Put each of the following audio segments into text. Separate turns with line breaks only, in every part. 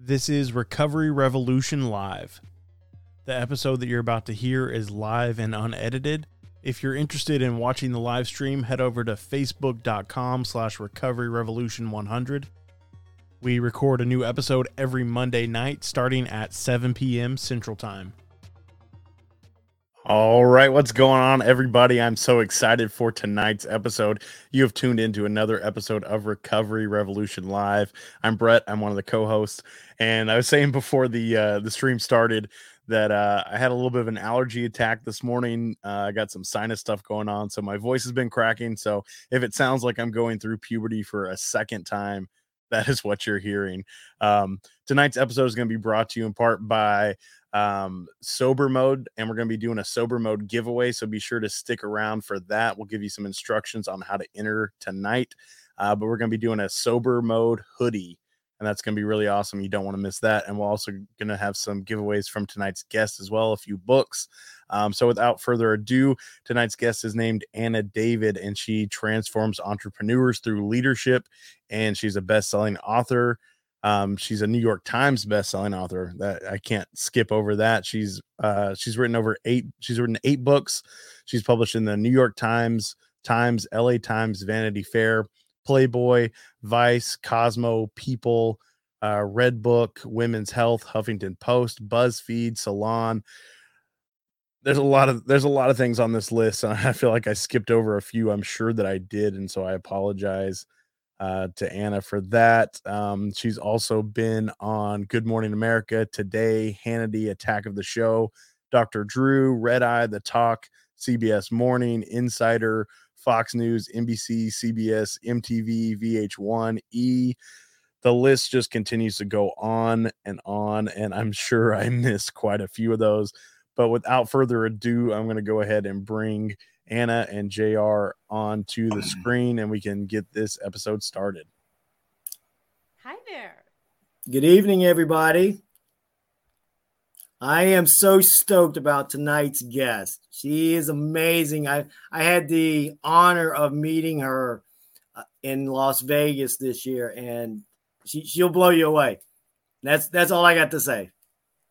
This is Recovery Revolution Live. The episode that you're about to hear is live and unedited. If you're interested in watching the live stream, head over to facebook.com slash recovery revolution 100. We record a new episode every Monday night starting at 7 p.m. Central Time. All right, what's going on, everybody? I'm so excited for tonight's episode. You have tuned into another episode of Recovery Revolution Live. I'm Brett. I'm one of the co-hosts, and I was saying before the uh, the stream started that uh, I had a little bit of an allergy attack this morning. Uh, I got some sinus stuff going on, so my voice has been cracking. So if it sounds like I'm going through puberty for a second time, that is what you're hearing. Um, tonight's episode is going to be brought to you in part by um, sober mode, and we're going to be doing a sober mode giveaway. So be sure to stick around for that. We'll give you some instructions on how to enter tonight. Uh, but we're going to be doing a sober mode hoodie, and that's going to be really awesome. You don't want to miss that. And we're also going to have some giveaways from tonight's guest as well, a few books. Um, so without further ado, tonight's guest is named Anna David, and she transforms entrepreneurs through leadership, and she's a best-selling author. Um, she's a New York Times best-selling author. That I can't skip over that. She's uh, she's written over eight. She's written eight books. She's published in the New York Times, Times, L.A. Times, Vanity Fair, Playboy, Vice, Cosmo, People, uh, Redbook, Women's Health, Huffington Post, BuzzFeed, Salon. There's a lot of there's a lot of things on this list, and I feel like I skipped over a few. I'm sure that I did, and so I apologize uh, to Anna for that. Um, she's also been on Good Morning America today, Hannity, Attack of the Show, Dr. Drew, Red Eye, The Talk, CBS Morning, Insider, Fox News, NBC, CBS, MTV, VH1, E. The list just continues to go on and on, and I'm sure I missed quite a few of those. But without further ado, I'm going to go ahead and bring Anna and JR onto the screen and we can get this episode started.
Hi there.
Good evening, everybody. I am so stoked about tonight's guest. She is amazing. I, I had the honor of meeting her uh, in Las Vegas this year, and she, she'll blow you away. That's that's all I got to say.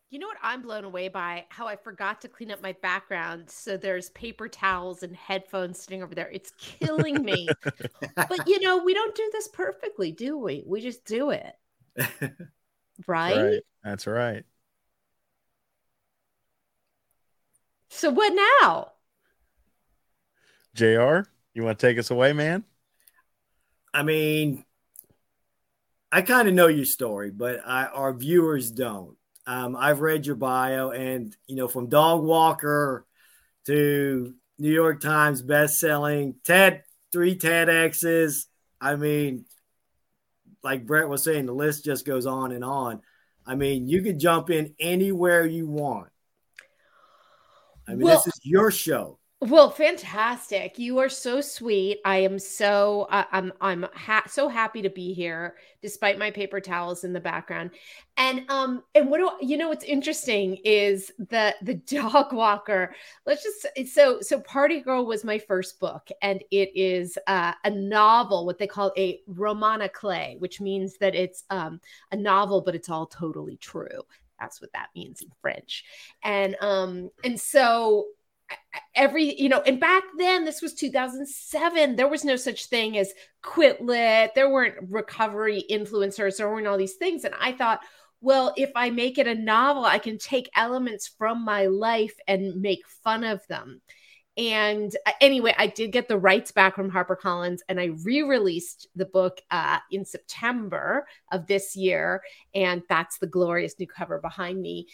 You know what I'm blown away by? How I forgot to clean up my background. So there's paper towels and headphones sitting over there. It's killing me. but you know, we don't do this perfectly, do we? We just do it. Right?
right. That's right.
So what now?
JR, you want to take us away, man?
I mean, I kind of know your story, but I, our viewers don't. Um, I've read your bio, and you know, from dog walker to New York Times best-selling TED, three TEDx's. I mean, like Brett was saying, the list just goes on and on. I mean, you could jump in anywhere you want. I mean, well, this is your show.
Well, fantastic! You are so sweet. I am so uh, I'm I'm ha- so happy to be here, despite my paper towels in the background. And um and what do I, you know? What's interesting is the the dog walker. Let's just so so Party Girl was my first book, and it is uh, a novel, what they call a roman à clef, which means that it's um a novel, but it's all totally true. That's what that means in French. And um and so every you know and back then this was 2007 there was no such thing as quit lit there weren't recovery influencers there weren't all these things and i thought well if i make it a novel i can take elements from my life and make fun of them and uh, anyway i did get the rights back from harpercollins and i re-released the book uh, in september of this year and that's the glorious new cover behind me.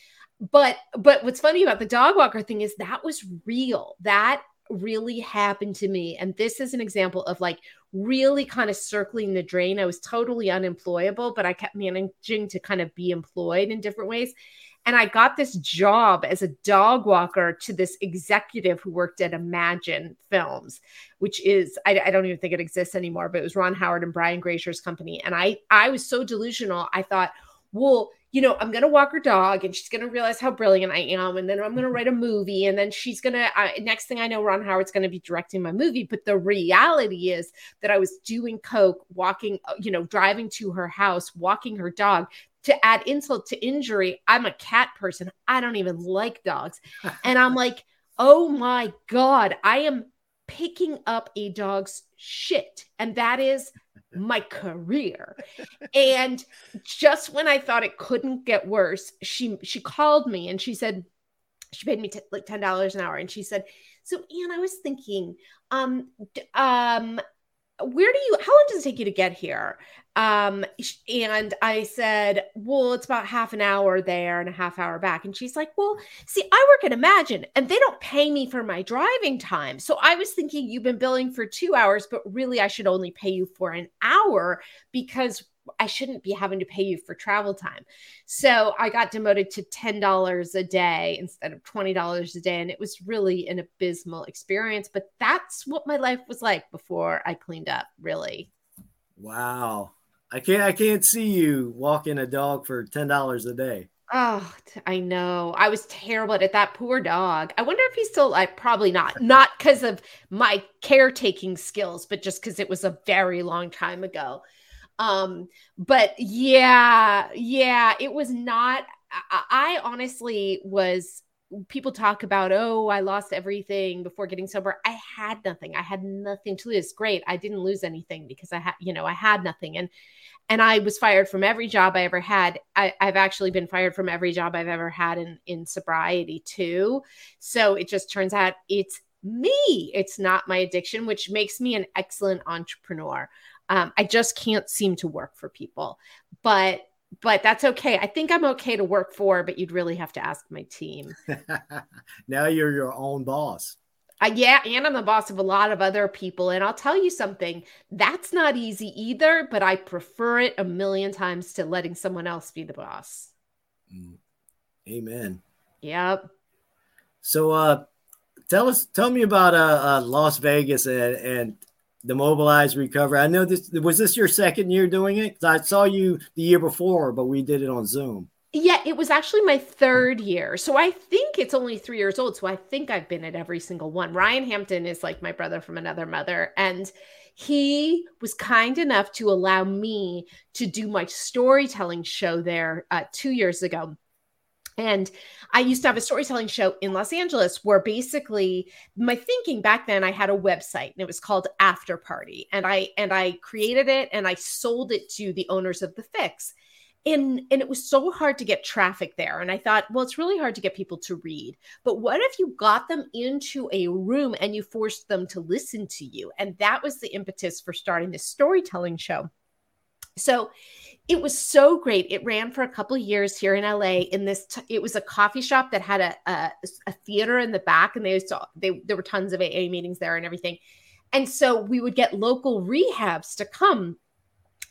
But but what's funny about the dog walker thing is that was real. That really happened to me. And this is an example of like really kind of circling the drain. I was totally unemployable but i kept managing to kind of be employed in different ways and i got this job as a dog walker to this executive who worked at imagine films which is I, I don't even think it exists anymore but it was ron howard and brian grazer's company and i i was so delusional i thought well you know, I'm going to walk her dog and she's going to realize how brilliant I am. And then I'm going to write a movie. And then she's going to, uh, next thing I know, Ron Howard's going to be directing my movie. But the reality is that I was doing Coke, walking, uh, you know, driving to her house, walking her dog, to add insult to injury, I'm a cat person. I don't even like dogs. and I'm like, oh my God, I am picking up a dog's shit. And that is my career. and just when I thought it couldn't get worse, she she called me and she said, she paid me t- like ten dollars an hour, and she said, "So, Ian, I was thinking, um, um, where do you? How long does it take you to get here?" Um, and I said, Well, it's about half an hour there and a half hour back. And she's like, Well, see, I work at Imagine and they don't pay me for my driving time. So I was thinking you've been billing for two hours, but really I should only pay you for an hour because I shouldn't be having to pay you for travel time. So I got demoted to $10 a day instead of $20 a day. And it was really an abysmal experience. But that's what my life was like before I cleaned up, really.
Wow. I can't I can't see you walking a dog for ten dollars a day.
Oh, I know. I was terrible at that poor dog. I wonder if he's still alive. Probably not. Not because of my caretaking skills, but just because it was a very long time ago. Um, but yeah, yeah, it was not. I, I honestly was people talk about, oh, I lost everything before getting sober. I had nothing. I had nothing to lose. Great. I didn't lose anything because I had, you know, I had nothing. And and I was fired from every job I ever had. I, have actually been fired from every job I've ever had in in sobriety too. So it just turns out it's me. It's not my addiction, which makes me an excellent entrepreneur. Um, I just can't seem to work for people, but but that's okay. I think I'm okay to work for, but you'd really have to ask my team.
now you're your own boss.
Uh, yeah, and I'm the boss of a lot of other people. And I'll tell you something, that's not easy either, but I prefer it a million times to letting someone else be the boss.
Mm. Amen.
Yep.
So uh tell us tell me about uh, uh Las Vegas and, and the mobilized recovery. I know this was this your second year doing it? I saw you the year before, but we did it on Zoom.
Yeah, it was actually my third year. So I think it's only three years old. So I think I've been at every single one. Ryan Hampton is like my brother from another mother. And he was kind enough to allow me to do my storytelling show there uh, two years ago. And I used to have a storytelling show in Los Angeles where basically my thinking back then I had a website and it was called After Party and I and I created it and I sold it to the owners of the fix. And and it was so hard to get traffic there and I thought, well it's really hard to get people to read. But what if you got them into a room and you forced them to listen to you? And that was the impetus for starting this storytelling show. So it was so great. It ran for a couple years here in LA. In this, t- it was a coffee shop that had a, a, a theater in the back, and they saw they there were tons of AA meetings there and everything. And so we would get local rehabs to come,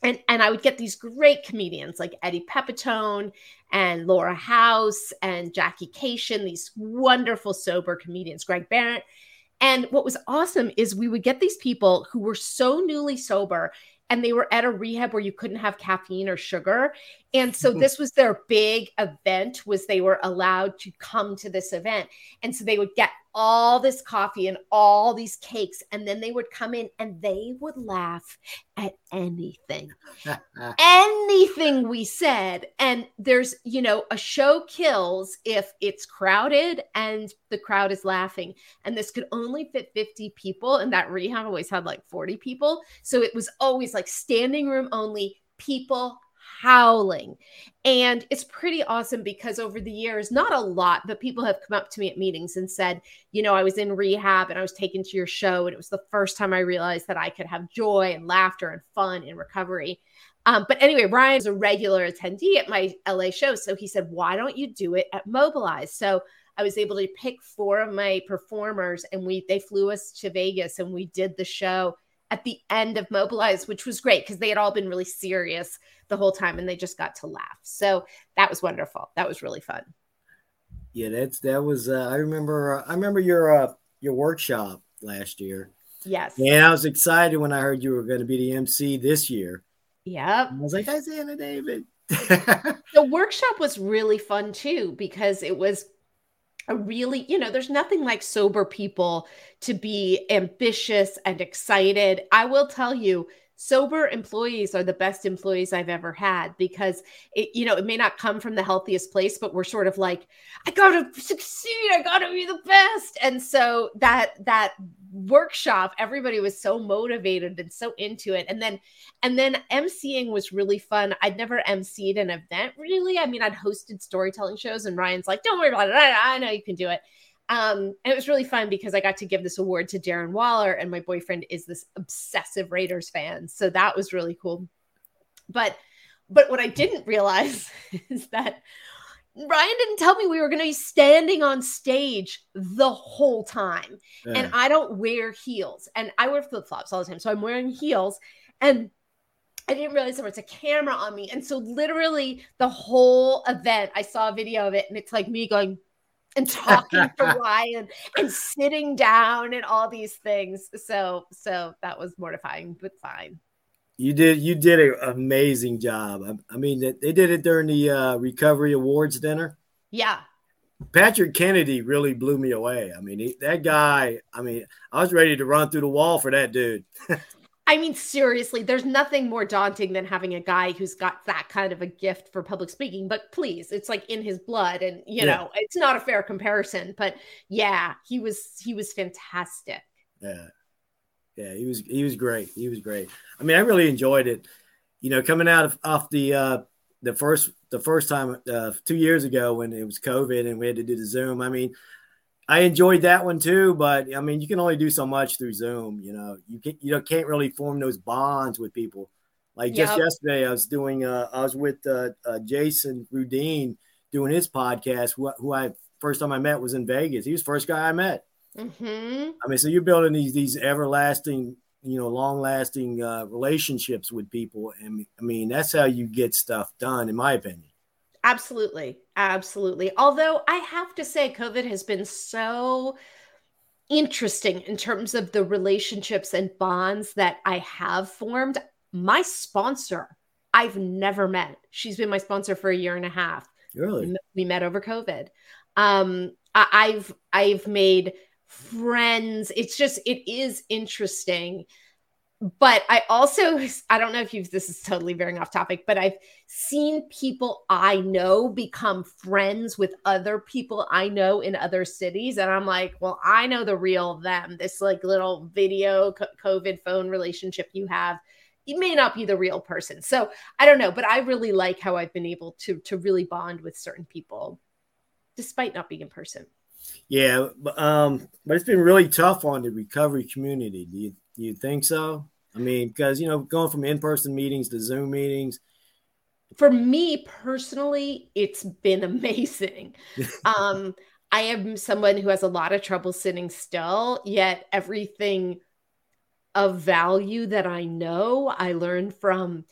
and and I would get these great comedians like Eddie Pepitone and Laura House and Jackie Kashian, these wonderful sober comedians, Greg Behrendt. And what was awesome is we would get these people who were so newly sober and they were at a rehab where you couldn't have caffeine or sugar. And so mm-hmm. this was their big event was they were allowed to come to this event. And so they would get all this coffee and all these cakes and then they would come in and they would laugh at anything. Anything we said. And there's you know a show kills if it's crowded and the crowd is laughing. And this could only fit 50 people and that rehab always had like 40 people. So it was always like standing room only people howling. And it's pretty awesome because over the years, not a lot, but people have come up to me at meetings and said, you know, I was in rehab and I was taken to your show. And it was the first time I realized that I could have joy and laughter and fun in recovery. Um, but anyway, Ryan's a regular attendee at my LA show. So he said, why don't you do it at Mobilize? So I was able to pick four of my performers and we they flew us to Vegas and we did the show at the end of Mobilize, which was great because they had all been really serious the whole time and they just got to laugh. So that was wonderful. That was really fun.
Yeah, that's that was. Uh, I remember. Uh, I remember your uh, your workshop last year.
Yes.
And I was excited when I heard you were going to be the MC this year.
Yep.
I was like, "Hi, Anna David."
the workshop was really fun too because it was a really, you know, there's nothing like sober people to be ambitious and excited. I will tell you, sober employees are the best employees I've ever had because it, you know, it may not come from the healthiest place, but we're sort of like, I gotta succeed, I gotta be the best. And so that that workshop, everybody was so motivated and so into it. And then and then emceeing was really fun. I'd never emceed an event really. I mean, I'd hosted storytelling shows, and Ryan's like, Don't worry about it. I, I know you can do it. Um, and it was really fun because I got to give this award to Darren Waller, and my boyfriend is this obsessive Raiders fan. So that was really cool. But but what I didn't realize is that Ryan didn't tell me we were going to be standing on stage the whole time. Yeah. And I don't wear heels and I wear flip flops all the time. So I'm wearing heels and I didn't realize there was a camera on me. And so, literally, the whole event, I saw a video of it and it's like me going, and talking to Ryan and sitting down and all these things. So so that was mortifying, but fine.
You did you did an amazing job. I, I mean, they did it during the uh, recovery awards dinner.
Yeah.
Patrick Kennedy really blew me away. I mean, he, that guy. I mean, I was ready to run through the wall for that dude.
I mean, seriously, there's nothing more daunting than having a guy who's got that kind of a gift for public speaking. But please, it's like in his blood, and you yeah. know, it's not a fair comparison. But yeah, he was he was fantastic.
Yeah, yeah, he was he was great. He was great. I mean, I really enjoyed it. You know, coming out of off the uh, the first the first time uh, two years ago when it was COVID and we had to do the Zoom. I mean, I enjoyed that one too, but I mean, you can only do so much through Zoom. You know, you can you know can't really form those bonds with people. Like just yep. yesterday, I was doing uh, I was with uh, uh, Jason Rudine doing his podcast. Who, who, I first time I met was in Vegas. He was first guy I met. Mm-hmm. I mean, so you're building these these everlasting, you know, long lasting uh, relationships with people, and I mean that's how you get stuff done, in my opinion.
Absolutely. Absolutely. Although I have to say, COVID has been so interesting in terms of the relationships and bonds that I have formed. My sponsor, I've never met. She's been my sponsor for a year and a half.
Really?
We met over COVID. Um, I've I've made friends. It's just it is interesting but I also I don't know if you've this is totally veering off topic, but I've seen people I know become friends with other people I know in other cities, and I'm like, well, I know the real them. This like little video COVID phone relationship you have, you may not be the real person. So I don't know, but I really like how I've been able to to really bond with certain people, despite not being in person.
Yeah, um, but it's been really tough on the recovery community. Do you do you think so? I mean, because you know, going from in-person meetings to Zoom meetings.
For me personally, it's been amazing. um, I am someone who has a lot of trouble sitting still, yet everything of value that I know, I learned from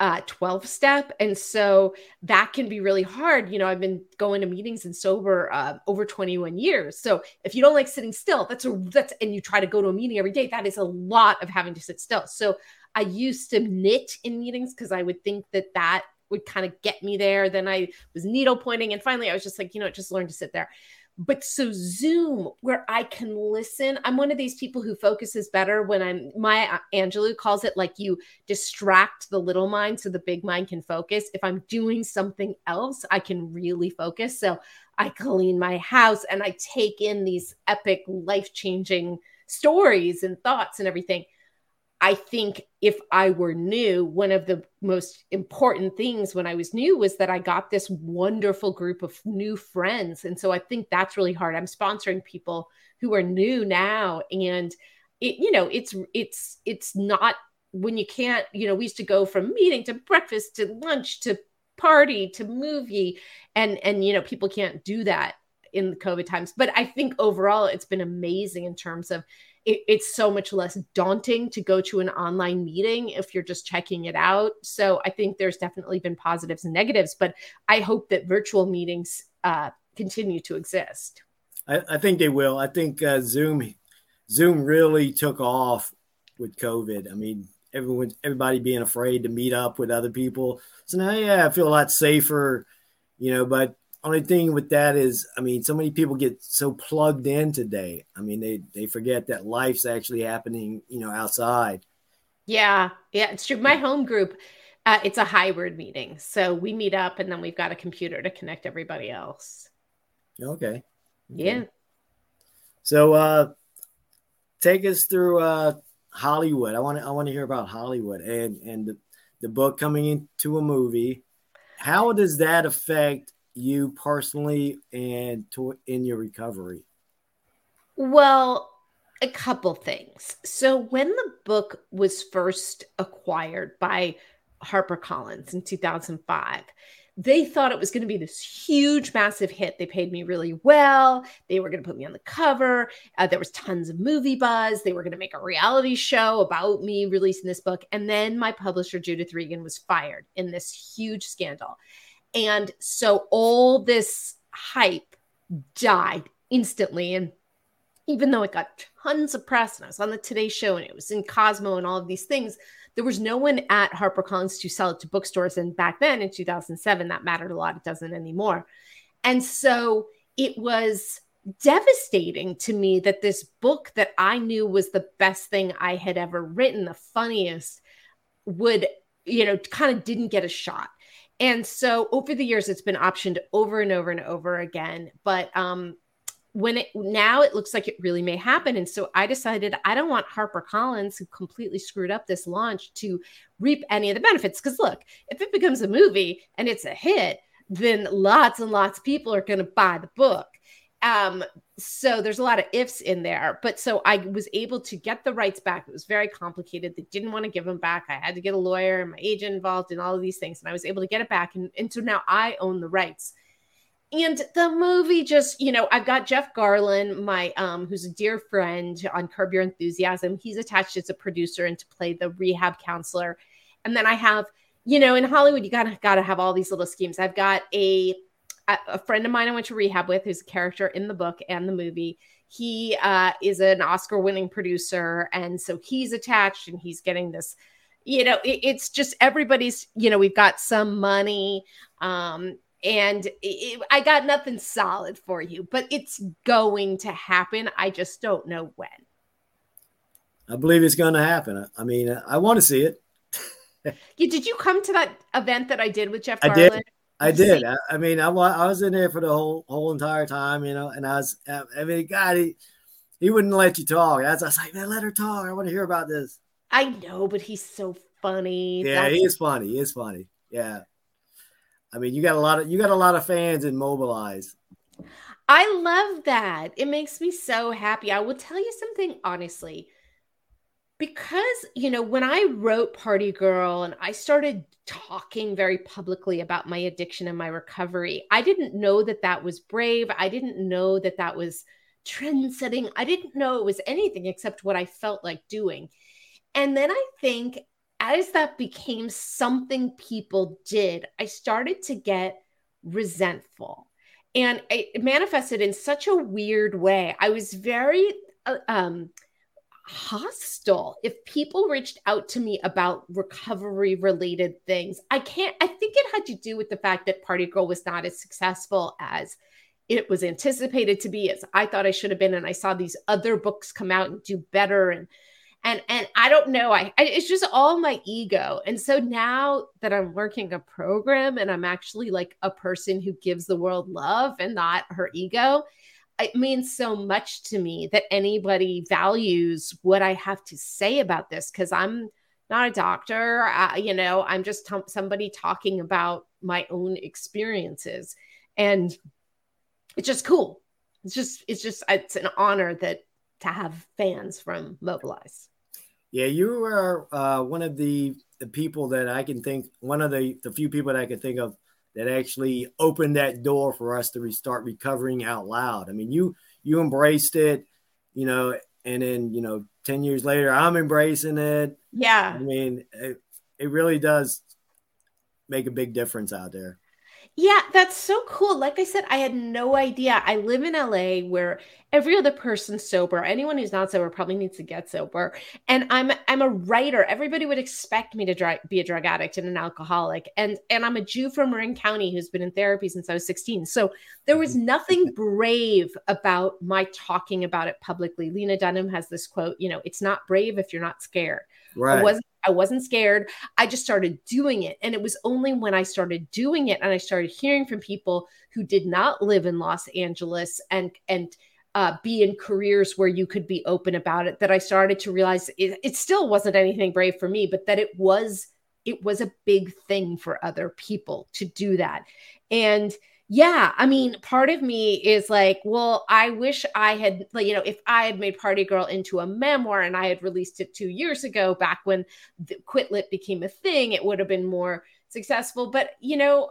uh, 12 step. And so that can be really hard. You know, I've been going to meetings and sober uh, over 21 years. So if you don't like sitting still, that's a, that's, and you try to go to a meeting every day, that is a lot of having to sit still. So I used to knit in meetings because I would think that that would kind of get me there. Then I was needle pointing. And finally I was just like, you know, just learn to sit there but so zoom where i can listen i'm one of these people who focuses better when i'm maya angelou calls it like you distract the little mind so the big mind can focus. If i'm doing something else i can really focus. So i clean my house and i take in these epic life changing stories and thoughts and everything I think if I were new, one of the most important things when I was new was that I got this wonderful group of new friends. And so I think that's really hard. I'm sponsoring people who are new now. And it, you know, it's it's it's not when you can't, you know, we used to go from meeting to breakfast to lunch to party to movie and and you know people can't do that in the covid times but i think overall it's been amazing in terms of it, it's so much less daunting to go to an online meeting if you're just checking it out. So I think there's definitely been positives and negatives, but I hope that virtual meetings uh, continue to exist.
I, I, think they will. I think uh, Zoom Zoom really took off with COVID. I mean, everyone everybody being afraid to meet up with other people. So now, yeah, I feel a lot safer, you know. But only thing with that is, I mean, so many people get so plugged in today. I mean, they they forget that life's actually happening, you know, outside.
Yeah, yeah, it's true. My home group, uh, it's a hybrid meeting. So we meet up and then we've got a computer to connect everybody else.
Okay. okay.
Yeah.
So uh take us through uh Hollywood. I want to I want to hear about Hollywood and and the, the book coming into a movie. How does that affect you personally and to in your recovery?
Well, a couple things. So when the book was first acquired by HarperCollins in 2005, they thought it was going to be this huge, massive hit. They paid me really well. They were going to put me on the cover. Uh, there was tons of movie buzz. They were going to make a reality show about me releasing this book. And then my publisher, Judith Regan, was fired in this huge scandal. And so all this hype died instantly. And even though it got tons of press and I was on the Today Show and it was in Cosmo and all of these things, there was no one at HarperCollins to sell it to bookstores. And back then in 2007, that mattered a lot. It doesn't anymore. And so it was devastating to me that this book that I knew was the best thing I had ever written, the funniest, would, you know, kind of didn't get a shot. And so over the years, it's been optioned over and over and over again. But um, when it now it looks like it really may happen and so i decided i don't want harper collins who completely screwed up this launch to reap any of the benefits because look if it becomes a movie and it's a hit then lots and lots of people are going to buy the book um so there's a lot of ifs in there but so i was able to get the rights back. It was very complicated. They didn't want to give them back. I had to get a lawyer and my agent involved in all of these things and i was able to get it back and, and so now i own the rights. And the movie just you know i've got jeff garlin my um who's a dear friend on curb your enthusiasm. He's attached as a producer and to play the rehab counselor. And then i have you know in hollywood you gotta gotta have all these little schemes. I've got a a friend of mine i went to rehab with who's a character in the book and the movie he uh, is an oscar winning producer and so he's attached and he's getting this you know it, it's just everybody's you know we've got some money um and it, I got nothing solid for you, but it's going to happen. I just don't know when.
I believe it's going to happen. I mean, I want to see it.
yeah, did you come to that event that I did with Jeff
I Did. I did. I, I, mean, I, I was in there for the whole whole entire time, you know, and I was, I mean, God, he, he wouldn't let you talk. I was, I was like, man, let her talk. I want to hear about this.
I know, but he's so funny.
Yeah, That's- he is funny. He is funny. Yeah. I mean, you got a lot of you got a lot of fans in Mobilize.
I love that. It makes me so happy. I will tell you something honestly. Because, you know, when I wrote Party Girl and I started talking very publicly about my addiction and my recovery, I didn't know that that was brave. I didn't know that that was trend setting. I didn't know it was anything except what I felt like doing. And then I think as that became something people did, I started to get resentful. And it manifested in such a weird way. I was very uh, um, hostile if people reached out to me about recovery related things. I can't, I think it had to do with the fact that Party Girl was not as successful as it was anticipated to be, as I thought I should have been. And I saw these other books come out and do better. And and and i don't know I, I, it's just all my ego and so now that i'm working a program and i'm actually like a person who gives the world love and not her ego it means so much to me that anybody values what i have to say about this because i'm not a doctor. Uh, you know i'm just t- somebody talking about my own experiences. And it's just cool. It's just it's just it's an honor that to have fans from Mobilize.
Yeah, you are uh, one of the, the people that I can think, one of the, the few people that I can think of that actually opened that door for us to restart recovering out loud. I mean, you you embraced it, you know, and then you know, ten years later, I'm embracing it.
Yeah,
I mean, it, it really does make a big difference out there.
Yeah, that's so cool. Like I said, I had no idea. I live in LA where every other person's sober. Anyone who's not sober probably needs to get sober. And I'm I'm a writer. Everybody would expect me to dry, be a drug addict and an alcoholic. And and I'm a Jew from Marin County who's been in therapy since I was 16. So there was nothing brave about my talking about it publicly. Lena Dunham has this quote, you know, it's not brave if you're not scared. Right. It wasn't I wasn't scared. I just started doing it. And it was only when I started doing it and I started hearing from people who did not live in Los Angeles and, and, uh, be in careers where you could be open about it that I started to realize it, it still wasn't anything brave for me, but that it was it was a big thing for other people to do that. And yeah, I mean, part of me is like, well, I wish I had, like, you know, if I had made Party Girl into a memoir and I had released it two years ago, back when the Quit Lit became a thing, it would have been more successful. But, you know,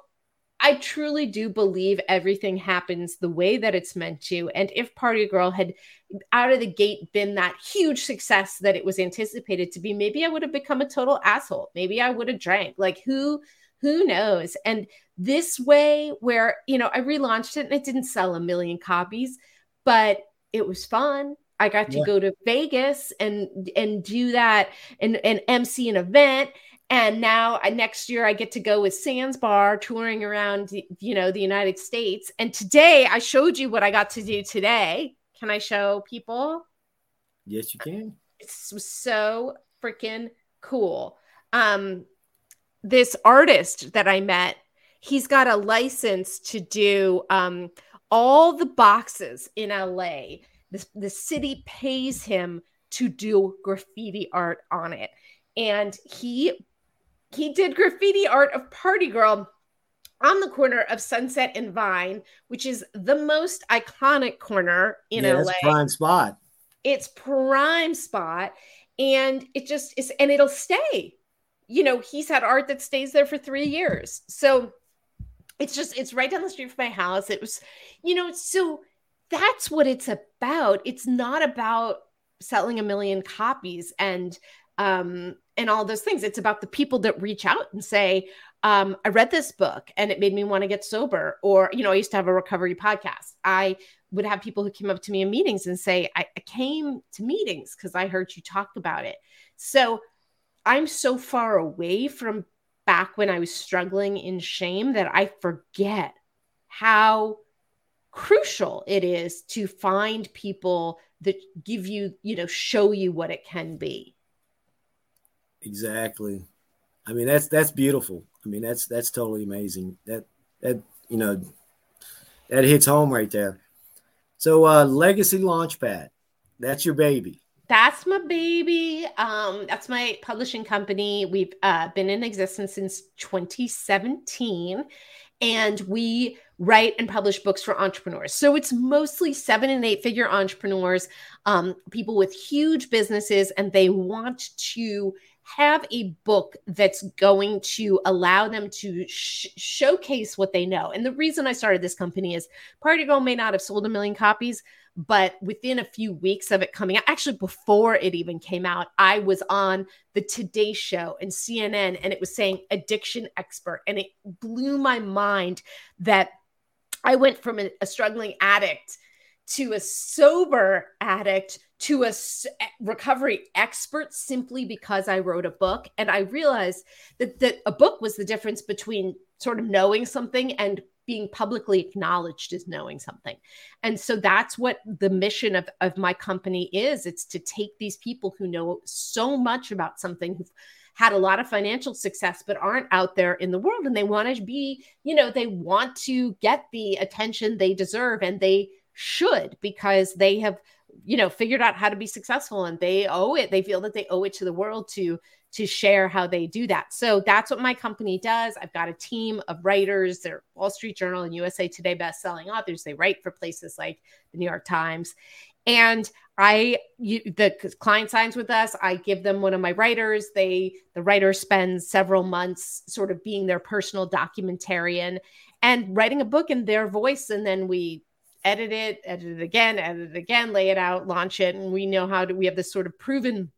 I truly do believe everything happens the way that it's meant to. And if Party Girl had out of the gate been that huge success that it was anticipated to be, maybe I would have become a total asshole. Maybe I would have drank. Like who who knows? And this way where, you know, I relaunched it and it didn't sell a million copies, but it was fun. I got to yeah. go to Vegas and and do that and and MC an event and now I, next year I get to go with Sans Bar touring around, you know, the United States. And today I showed you what I got to do today. Can I show people?
Yes, you can.
It's so freaking cool. Um, this artist that I met, he's got a license to do um, all the boxes in LA. The, the city pays him to do graffiti art on it. And he he did graffiti art of Party Girl on the corner of Sunset and Vine, which is the most iconic corner in yeah, LA.
prime spot.
It's prime spot. And it just is, and it'll stay. You know, he's had art that stays there for three years. So it's just, it's right down the street from my house. It was, you know, so that's what it's about. It's not about selling a million copies and um and all those things. It's about the people that reach out and say, um, I read this book and it made me want to get sober. Or, you know, I used to have a recovery podcast. I would have people who came up to me in meetings and say, I, I came to meetings because I heard you talk about it. So I'm so far away from back when I was struggling in shame that I forget how crucial it is to find people that give you, you know, show you what it can be.
Exactly. I mean, that's that's beautiful. I mean, that's that's totally amazing. That that you know that hits home right there. So, uh, Legacy Launchpad, that's your baby.
That's my baby. Um, that's my publishing company. We've uh, been in existence since 2017, and we write and publish books for entrepreneurs. So it's mostly seven and eight figure entrepreneurs, um, people with huge businesses, and they want to have a book that's going to allow them to sh- showcase what they know. And the reason I started this company is Party Girl may not have sold a million copies, but within a few weeks of it coming out, actually before it even came out, I was on the Today Show and CNN, and it was saying addiction expert. And it blew my mind that I went from a, a struggling addict to a sober addict to a recovery expert simply because I wrote a book. And I realized that, that a book was the difference between sort of knowing something and being publicly acknowledged as knowing something. And so that's what the mission of, of my company is. It's to take these people who know so much about something, who've had a lot of financial success, but aren't out there in the world. And they want to be, you know, they want to get the attention they deserve and they should because they have you know figured out how to be successful and they owe it they feel that they owe it to the world to to share how they do that. So that's what my company does. I've got a team of writers. They're wall street journal and usa today best-selling authors. They write for places like the new york times. And i you, the client signs with us. I give them one of my writers. They the writer spends several months sort of being their personal documentarian and writing a book in their voice. And then we edit it, edit it again, edit it again, lay it out, launch it. And we know how to, we have this sort of proven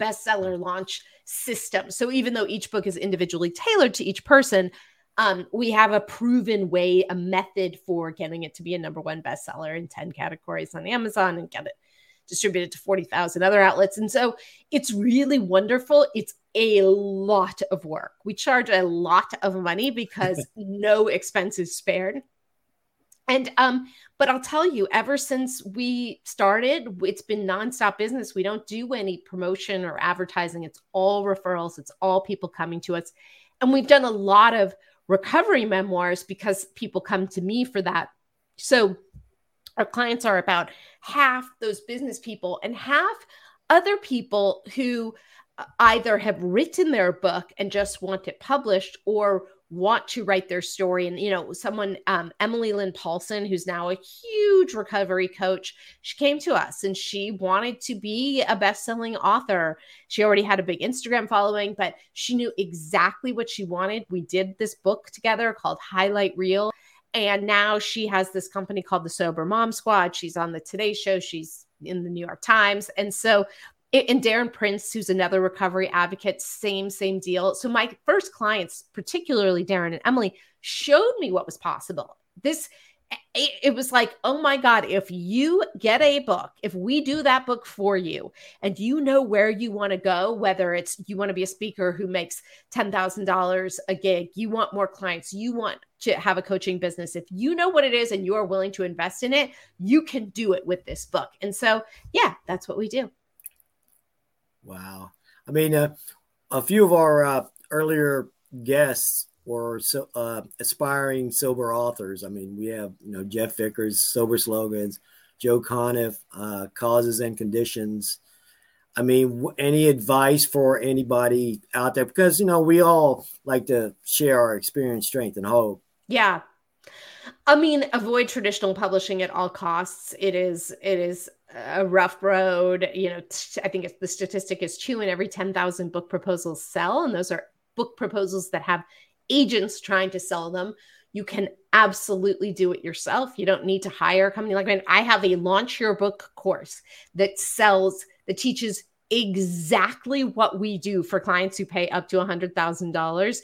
bestseller launch system. So even though each book is individually tailored to each person, um, we have a proven way, a method for getting it to be a number one bestseller in 10 categories on Amazon and get it distributed to 40,000 other outlets. And so it's really wonderful. It's a lot of work. We charge a lot of money because no expense is spared And um, but I'll tell you, ever since we started, it's been nonstop business. We don't do any promotion or advertising. It's all referrals. It's all people coming to us. And we've done a lot of recovery memoirs because people come to me for that. So our clients are about half those business people and half other people who uh, either have written their book and just want it published or want to write their story. And you know someone um, emily lynn paulson who's now a huge recovery coach she came to us and she wanted to be a best-selling author. She already had a big instagram following but she knew exactly what she wanted. We did this book together called highlight reel. And now she has this company called the sober mom squad. She's on the today show. She's in the new york times. And so and Darren Prince, who's another recovery advocate, same, same deal. So my first clients, particularly Darren and Emily, showed me what was possible. This it, it, was like, oh my God, if you get a book, if we do that book for you and you know where you want to go, whether it's you want to be a speaker who makes $10,000 a gig, you want more clients, you want to have a coaching business, if you know what it is and you are willing to invest in it, you can do it with this book. And so, yeah, that's what we do.
Wow. I mean, uh, a few of our uh, earlier guests were so, uh, aspiring sober authors. I mean, we have, you know, Jeff Vickers, Sober Slogans, Joe Conniff, uh, Causes and Conditions. I mean, any advice for anybody out there? Because, you know, we all like to share our experience, strength, and hope.
Yeah. I mean, avoid traditional publishing at all costs. It is, it is a rough road. You know, t- I think the statistic is two in every 10,000 book proposals sell. And those are book proposals that have agents trying to sell them. You can absolutely do it yourself. You don't need to hire a company like mine. I have a launch your book course that sells, that teaches exactly what we do for clients who pay up to $100,000.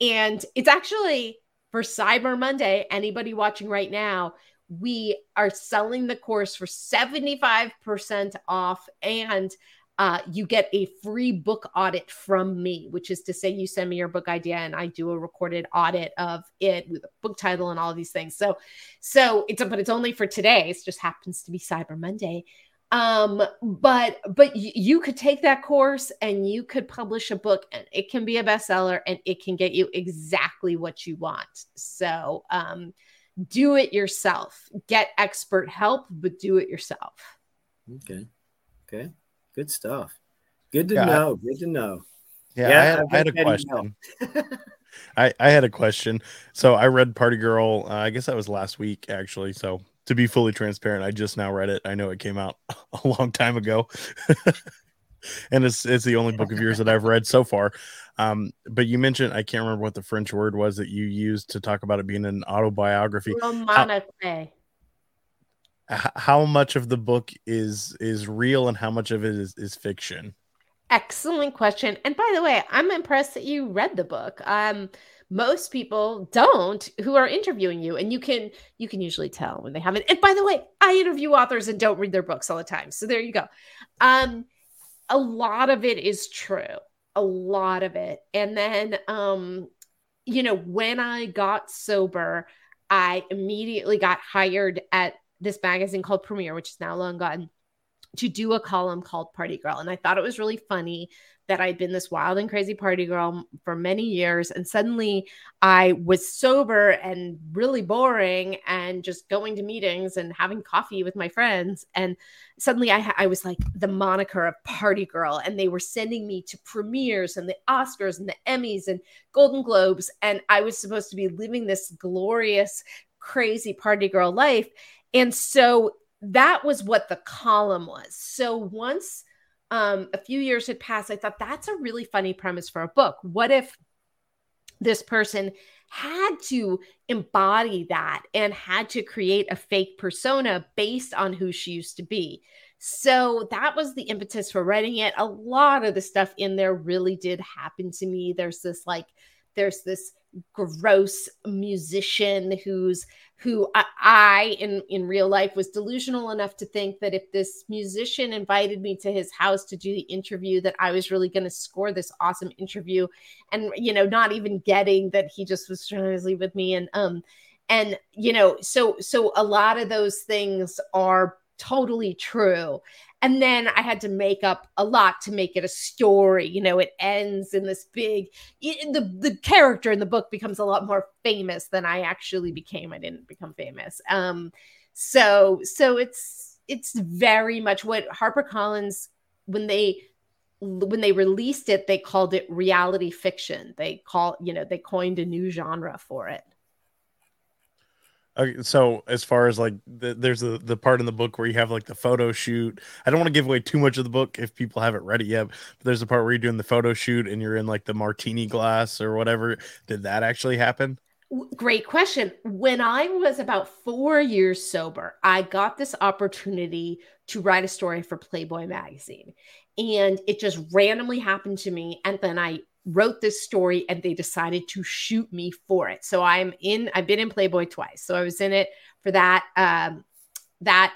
And it's actually for Cyber Monday, anybody watching right now, we are selling the course for 75% off and uh, you get a free book audit from me, which is to say, you send me your book idea and I do a recorded audit of it with a book title and all of these things. So, so it's but it's only for today. It just happens to be Cyber Monday. Um, but but y- you could take that course and you could publish a book and it can be a bestseller and it can get you exactly what you want. So, um, do it yourself. Get expert help, but do it yourself.
Okay. Okay. Good stuff. Good to yeah, know. Good to know.
Yeah, yeah I, had, I had a question. I, I had a question. So I read Party Girl. Uh, I guess that was last week, actually. So to be fully transparent, I just now read it. I know it came out a long time ago, and it's it's the only book of yours that I've read so far. Um, but you mentioned I can't remember what the French word was that you used to talk about it being an autobiography. How, how much of the book is is real and how much of it is, is fiction?
Excellent question. And by the way, I'm impressed that you read the book. Um, most people don't who are interviewing you and you can you can usually tell when they haven't and by the way i interview authors and don't read their books all the time so there you go um a lot of it is true a lot of it. And then, um, you know, when I got sober, I immediately got hired at this magazine called Premiere, which is now long gone, to do a column called Party Girl. And I thought it was really funny that I'd been this wild and crazy party girl for many years. And suddenly I was sober and really boring and just going to meetings and having coffee with my friends. And suddenly I, I was like the moniker of party girl. And they were sending me to premieres and the Oscars and the Emmys and Golden Globes. And I was supposed to be living this glorious, crazy party girl life. And so that was what the column was. So once um, a few years had passed, I thought that's a really funny premise for a book. What if this person had to embody that and had to create a fake persona based on who she used to be? So that was the impetus for writing it. A lot of the stuff in there really did happen to me. There's this like, there's this gross musician who's who I, I, in in real life was delusional enough to think that if this musician invited me to his house to do the interview that I was really going to score this awesome interview. And you know not even getting that he just was trying to sleep with me. And um and you know so so a lot of those things are totally true and then i had to make up a lot to make it a story you know it ends in this big the the character in the book becomes a lot more famous than i actually became. I didn't become famous. Um so so it's it's very much what harpercollins when they when they released it they called it reality fiction. They call you know they coined a new genre for it
Okay, so as far as like the, there's the the part in the book where you have like the photo shoot. I don't want to give away too much of the book if people haven't read it yet. But there's a part where you're doing the photo shoot and you're in like the martini glass or whatever. Did that actually happen?
Great question. When I was about four years sober, I got this opportunity to write a story for Playboy magazine. And it just randomly happened to me. And then I wrote this story and they decided to shoot me for it. So I'm in, I've been in Playboy twice. So I was in it for that, um, that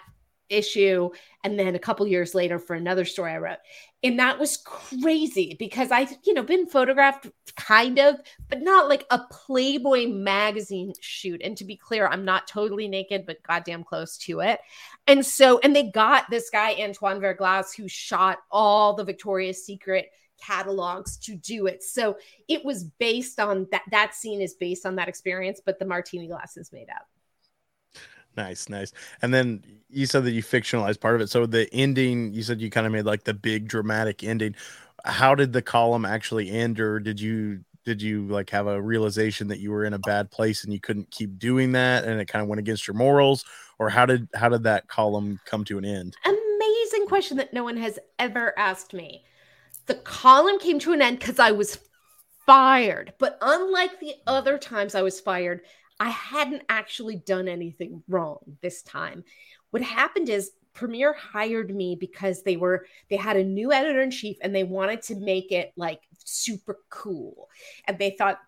issue. And then a couple years later for another story I wrote. And that was crazy because I, you know, been photographed kind of, but not like a Playboy magazine shoot. And to be clear, I'm not totally naked, but goddamn close to it. And so, and they got this guy, Antoine Verglas, who shot all the Victoria's Secret catalogs to do it. So it was based on that. That scene is based on that experience, but the martini glass is made up.
Nice, nice. And then you said that you fictionalized part of it. So the ending, you said you kind of made like the big dramatic ending. How did the column actually end, or did you did you like have a realization that you were in a bad place and you couldn't keep doing that, and it kind of went against your morals, or how did how did that column come to an end?
Amazing question that no one has ever asked me the column came to an end because I was fired. But unlike the other times I was fired, I hadn't actually done anything wrong this time. What happened is Premiere hired me because they were they had a new editor in chief and they wanted to make it like super cool. And they thought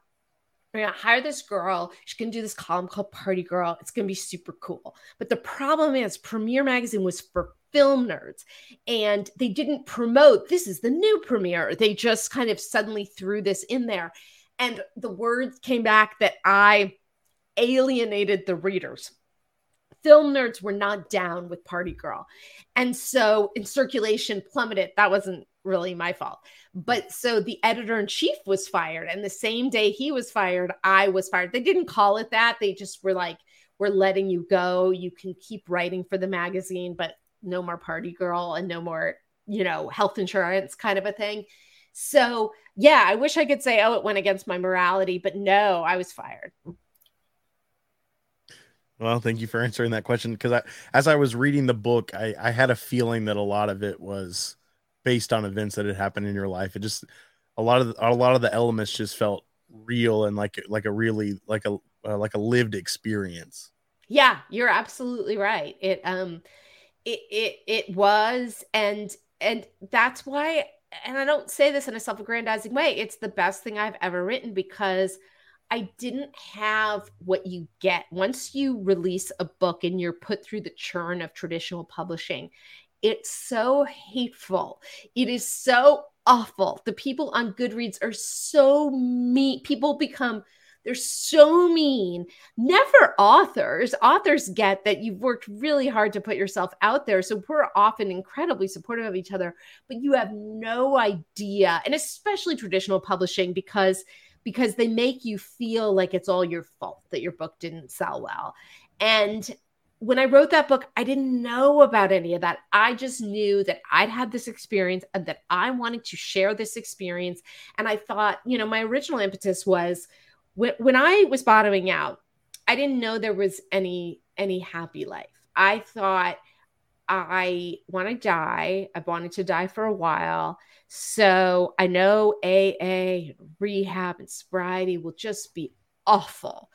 we're gonna hire this girl. She's gonna do this column called Party Girl. It's gonna be super cool. But the problem is, Premiere Magazine was for film nerds and they didn't promote this is the new premiere they just kind of suddenly threw this in there and the words came back that i alienated the readers film nerds were not down with party girl. And so in circulation plummeted. That wasn't really my fault. But so the editor in chief was fired and the same day he was fired i was fired. They didn't call it that. They just were like we're letting you go. You can keep writing for the magazine but no more party girl and no more, you know, health insurance kind of a thing. So, yeah, I wish I could say, oh, it went against my morality, but no, I was fired.
Well, thank you for answering that question because I, as I was reading the book, I, I had a feeling that a lot of it was based on events that had happened in your life. It just a lot of the, a lot of the elements just felt real and like like a really like a uh, like a lived experience.
Yeah, you're absolutely right. It um it it it was and and that's why and I don't say this in a self-aggrandizing way it's the best thing I've ever written because I didn't have what you get once you release a book and you're put through the churn of traditional publishing it's so hateful it is so awful the people on goodreads are so mean people become they're so mean. Never authors. Authors get that you've worked really hard to put yourself out there. So we're often incredibly supportive of each other, but you have no idea. And especially traditional publishing because because they make you feel like it's all your fault that your book didn't sell well. And when I wrote that book, I didn't know about any of that. I just knew that I'd had this experience and that I wanted to share this experience. And I thought, you know, my original impetus was when, when I was bottoming out, I didn't know there was any any happy life. I thought I want to die. I've wanted to die for a while. So I know AA, rehab, and sobriety will just be awful,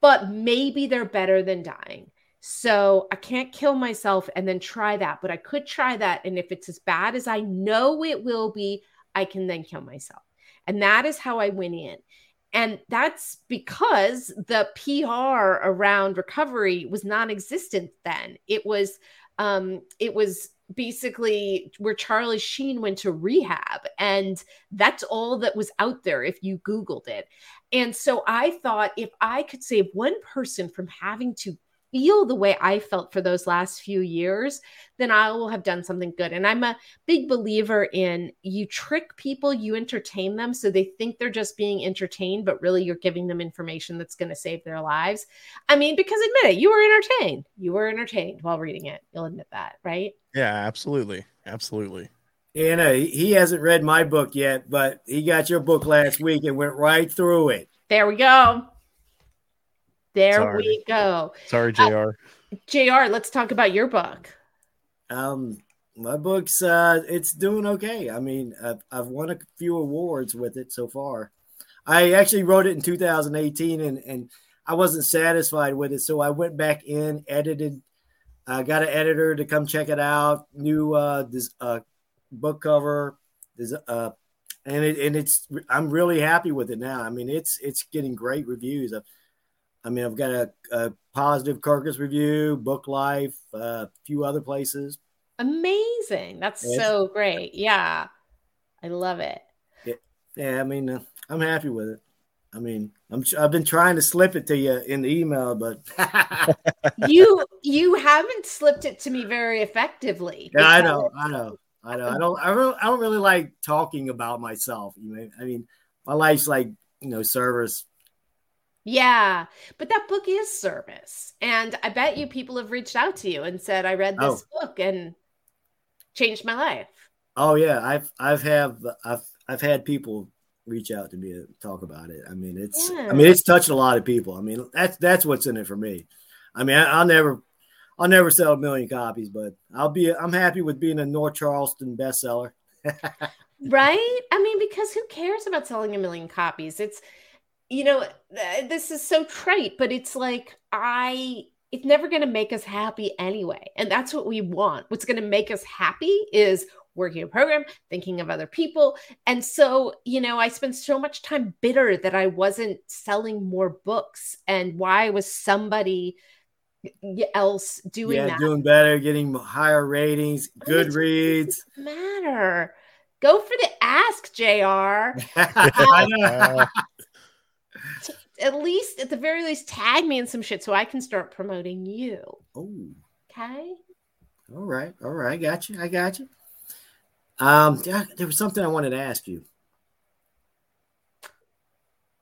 but maybe they're better than dying. So I can't kill myself and then try that, but I could try that. And if it's as bad as I know it will be, I can then kill myself. And that is how I went in. And that's because the PR around recovery was non existent then. It was, um, it was, basically where Charlie Sheen went to rehab. And that's all that was out there if you Googled it. And so I thought if I could save one person from having to feel the way I felt for those last few years, then I will have done something good. And I'm a big believer in you trick people, you entertain them so they think they're just being entertained, but really you're giving them information that's going to save their lives. I mean, because admit it, you were entertained. You were entertained while reading it. You'll admit that, right?
Yeah, absolutely. Absolutely.
You know, he hasn't read my book yet, but he got your book last week and went right through it.
There we go. There
Sorry.
we go.
Sorry, Jr.
Uh, JR, let's talk about your book.
Um, my book's uh, it's doing okay. I mean, I've, I've won a few awards with it so far. I actually wrote it in 2018, and and I wasn't satisfied with it, so I went back in, edited, uh, got an editor to come check it out, new uh, this uh, book cover, this, uh, and it and it's I'm really happy with it now. I mean, it's it's getting great reviews. I've, I mean, I've got a, a positive Kirkus review, Book Life, a uh, few other places.
Amazing. That's so great. Yeah. I love it.
Yeah, yeah I mean, uh, I'm happy with it. I mean, I'm I've been trying to slip it to you in the email, but
you you haven't slipped it to me very effectively.
Yeah, I know, I know, I know. I don't, I don't, I don't really like talking about myself. You know, I mean, my life's like you know service
yeah, but that book is service. And I bet you people have reached out to you and said, I read this oh. book and changed my life.
Oh yeah. I've I've have I've I've had people reach out to me to talk about it. I mean, it's yeah. I mean, it's touched a lot of people. I mean, that's that's what's in it for me. I mean, I, will never I'll never sell a million copies, but I'll be I'm happy with being a North Charleston bestseller.
right? I mean, because who cares about selling a million copies? It's you know, this is so trite, but it's like, I, it's never going to make us happy anyway. And that's what we want. What's going to make us happy is working a program, thinking of other people. And so, you know, I spent so much time bitter that I wasn't selling more books and why was somebody else doing yeah, that?
doing better, getting higher ratings, good reads.
Matter. Go for the ask, JR. at least at the very least tag me in some shit so I can start promoting you.
Oh.
Okay.
All right. All right. I got you. I got you. Um, there was something I wanted to ask you.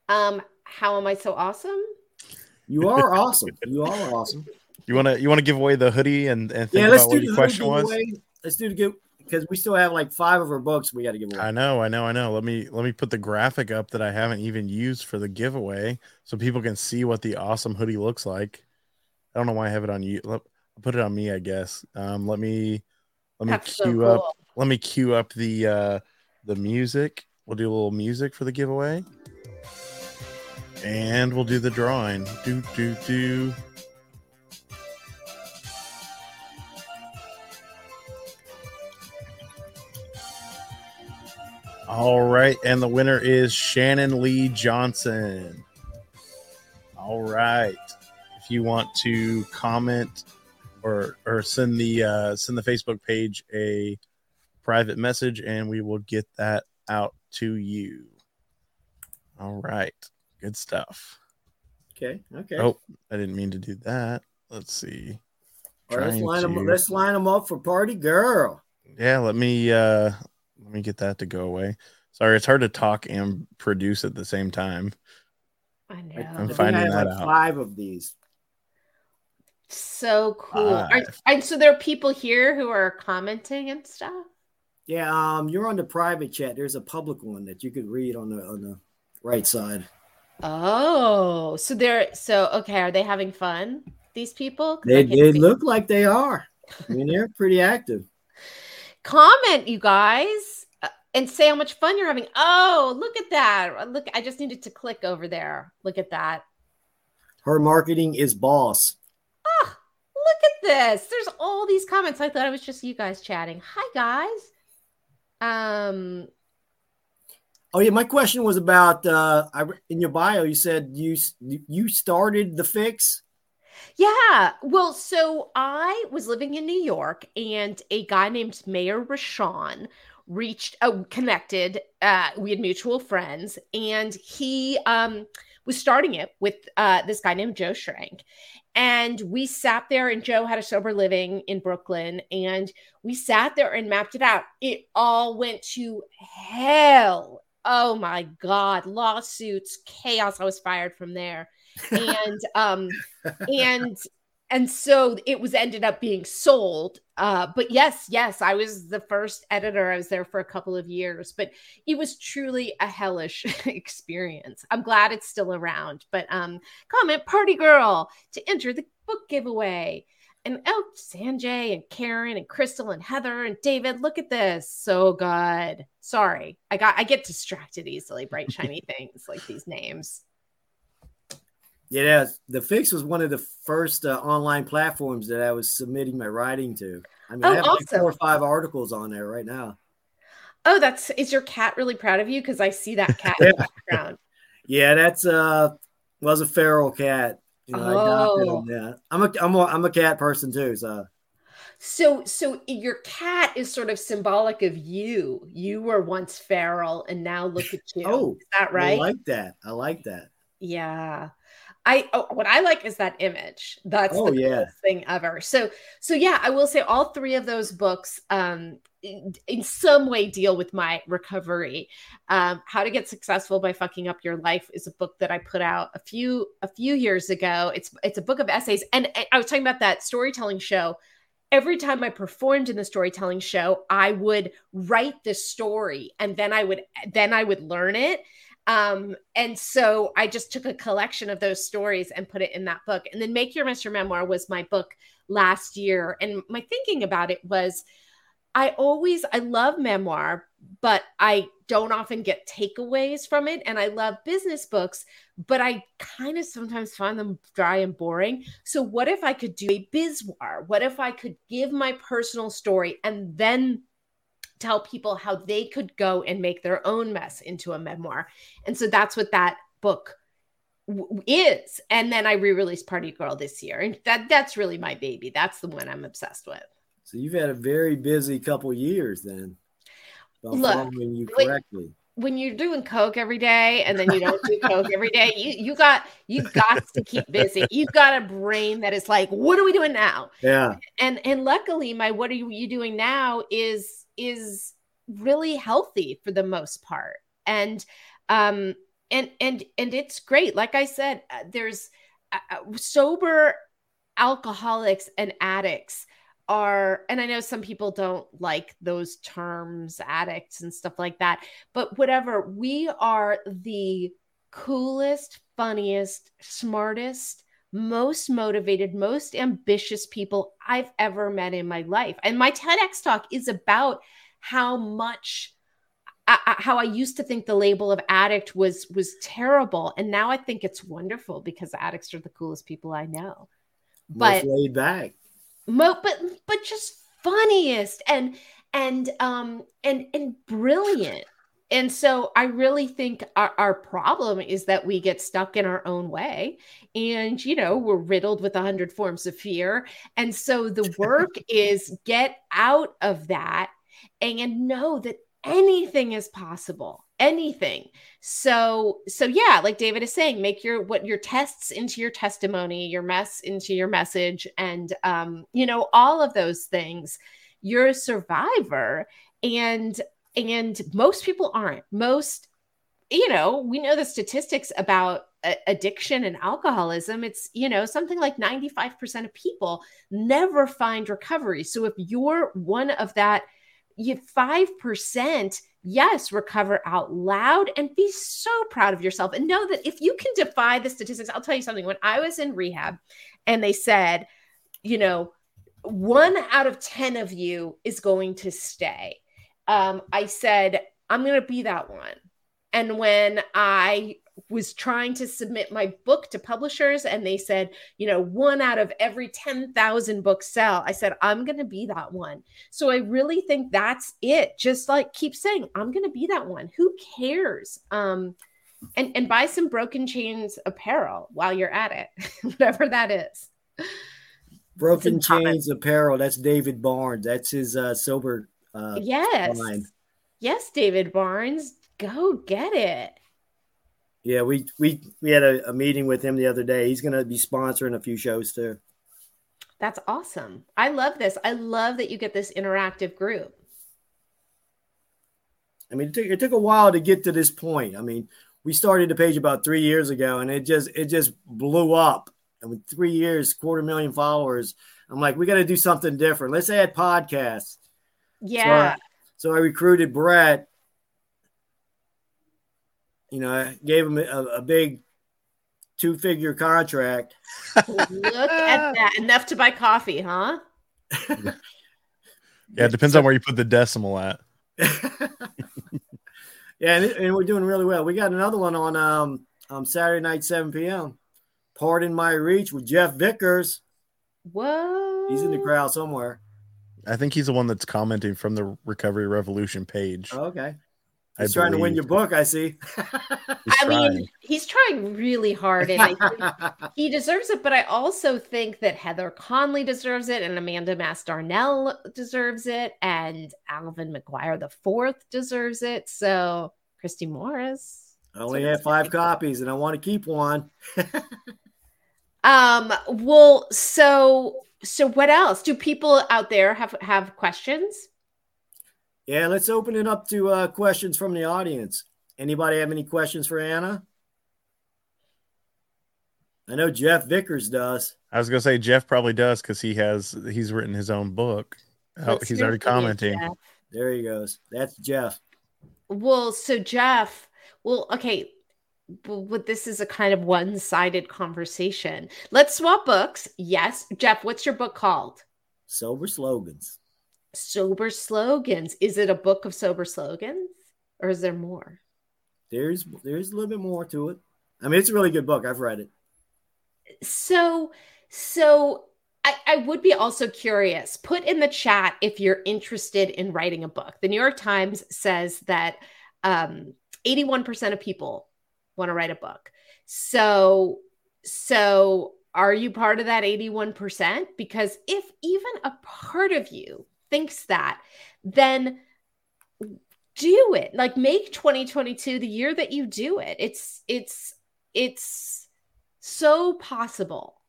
Um, how am I so awesome?
You are awesome. You are awesome.
You wanna you wanna give away the hoodie and, and think yeah, let's about do what your question was?
Let's do the give because we still have like five of our books we got to give away.
I know, I know, I know. Let me let me put the graphic up that I haven't even used for the giveaway so people can see what the awesome hoodie looks like. I don't know why I have it on you. Let, I'll put it on me, I guess. Um, let me let me That's cue so cool. up. Let me cue up the uh the music. We'll do a little music for the giveaway. And we'll do the drawing. Do do do. All right, and the winner is Shannon Lee Johnson. All right. If you want to comment or or send the uh, send the Facebook page a private message, and we will get that out to you. All right, good stuff.
Okay. Okay.
Oh, I didn't mean to do that. Let's see.
Right, let's line to... them. Let's line them up for party girl.
Yeah, let me uh let me get that to go away. Sorry, it's hard to talk and produce at the same time.
I know.
I'm finding that like out.
Five of these.
So cool. Are, and so there are people here who are commenting and stuff.
Yeah, um, you're on the private chat. There's a public one that you could read on the on the right side.
Oh, so they're so okay. Are they having fun? These people?
They, they look like they are. I mean, they're pretty active.
Comment, you guys, uh, and say how much fun you're having. Oh, look at that. Look, I just needed to click over there. Look at that.
Her marketing is boss.
Ah, look at this. There's all these comments. I thought it was just you guys chatting. Hi, guys. Um,
Oh yeah, my question was about uh, I, in your bio. You said you you started the fix.
Yeah. Well, so I was living in New York and a guy named Maer Roshan reached uh, connected uh, we had mutual friends and he um was starting it with uh this guy named joe schrank. And we sat there and joe had a sober living in brooklyn and we sat there and mapped it out. It all went to hell. Oh my god lawsuits chaos i was fired from there and um and and so it was ended up being sold uh but yes yes i was the first editor. I was there for a couple of years but it was truly a hellish experience. I'm glad it's still around but um comment party girl to enter the book giveaway. And oh sanjay and karen and crystal and heather and david look at this. So good. Sorry. I got i get distracted easily bright shiny things like these names
yeah, the fix was one of the first uh, online platforms that I was submitting my writing to. I mean,
Oh,
I have like four or five articles on there right now.
oh that's is your cat really proud of you because i see that cat
Yeah.
in the background
Yeah, that's uh was a feral cat. You know,
Oh.
Yeah, I'm a I'm a I'm a cat person too. So
So, so your cat is sort of symbolic of you. You were once feral, and now look at you.
Oh,
is that right?
I like that. I like that.
yeah. I oh, what I like is that image. That's
Oh,
the
yeah.
coolest thing ever. So, so yeah, I will say all three of those books, um, in, in some way deal with my recovery. Um, How to Get Successful by Fucking Up Your Life is a book that I put out a few a few years ago. It's it's a book of essays, and and I was talking about that storytelling show every time I performed in the storytelling show, I would write the story and then I would then I would learn it. Um, and so I just took a collection of those stories and put it in that book. And then Make Your Your Memoir was my book last year. And my thinking about it was I always I love memoir, but I don't often get takeaways from it. And I love business books, but I kind of sometimes find them dry and boring. So what if I could do a bizmoir? What if I could give my personal story and then tell people how they could go and make their own mess into a memoir? And so that's what that book w- is. And then I re-released Party Girl this year. And that that's really my baby. That's the one I'm obsessed with.
So you've had a very busy couple years then.
Look,
you correctly.
when you're doing coke every day and then you don't do coke every day you you got you got to keep busy you've got a brain that is like what are we doing now
Yeah.
and and luckily my what are you, you doing now is is really healthy for the most part. And um and and and it's great. Like i said uh, there's uh, uh, sober alcoholics and addicts are and i know some people don't like those terms addicts and stuff like that but whatever we are the coolest funniest smartest most motivated, most ambitious people I've ever met in my life. And my TEDx talk is about how much I, how I used to think the label of addict was was terrible, and now I think it's wonderful because addicts are the coolest people I know.
Most
But
laid back.
mo- but but just funniest and and um and and brilliant and so i really think our, our problem is that we get stuck in our own way and you know we're riddled with a hundred forms of fear. And so the work is get out of that and know that anything is possible anything. So so yeah like david is saying make your what your tests into your testimony your mess into your message and um you know all of those things. You're a survivor and and most people aren't. Most you know we know the statistics about addiction and alcoholism. It's you know something like 95% of people never find recovery. So if you're one of that you 5% yes recover out loud and be so proud of yourself. And know that if you can defy the statistics i'll tell you something. When i was in rehab and they said you know one out of 10 of you is going to stay um, i said i'm going to be that one and when i was trying to submit my book to publishers and they said you know one out of every 10,000 books sell i said i'm going to be that one so I really think that's it. Just like keep saying, I'm gonna be that one. Who cares? Um, and and buy some broken chains apparel while you're at it, whatever that is.
Broken Chains Apparel. That's David Barnes. That's his uh, sober. Uh,
yes. Line. Yes, David Barnes. Go get it.
Yeah, we we we had a, a meeting with him the other day. He's going to be sponsoring a few shows too.
That's awesome. I love this. I love that you get this interactive group.
I mean, it took, it took a while to get to this point. I mean, we started the page about three years ago, and it just it just blew up. And with three years, quarter million followers, I'm like, we got to do something different. Let's add podcasts.
Yeah.
So I, so I recruited Brett. You know, I gave him a, a big two figure contract.
Look at that. Enough to buy coffee, huh?
yeah, it depends on where you put the decimal at.
yeah, and, and, we're doing really well. We got another one on um, um Saturday night, 7 p.m. Pardon my reach with Jeff Vickers.
Whoa.
He's in the crowd somewhere.
I think he's the one that's commenting from the Recovery Revolution page.
Oh, okay. He's trying to win your book, I see.
I mean, he's trying really hard and he deserves it, but I also think that Heather Conley deserves it and Amanda Mass-Darnell deserves it and Alvin McGuire the fourth deserves it. So Christy Morris.
I only have five copies and I want to keep one.
um well so so what else? Do people out there have have questions?
Yeah, let's open it up to uh, questions from the audience. Anybody have any questions for Anna? I know Jeff Vickers does.
I was gonna say Jeff probably does because he has he's written his own book. Oh, he's already commenting.
There he goes. That's Jeff.
Well, so Jeff, well, okay, but this is a kind of one-sided conversation. Let's swap books. Yes, Jeff, what's your book called?
Sober Slogans
sober slogans. Is it a book of sober slogans or is there more?
There's there's a little bit more to it. I mean, it's a really good book. I've read it.
So so I, I would be also curious. Put in the chat if you're interested in writing a book. The New York Times says that um, 81% of people want to write a book. So so are you part of that 81%? Because if even a part of you thinks that, then do it. Like make 2022 the year that you do it. It's it's it's so possible.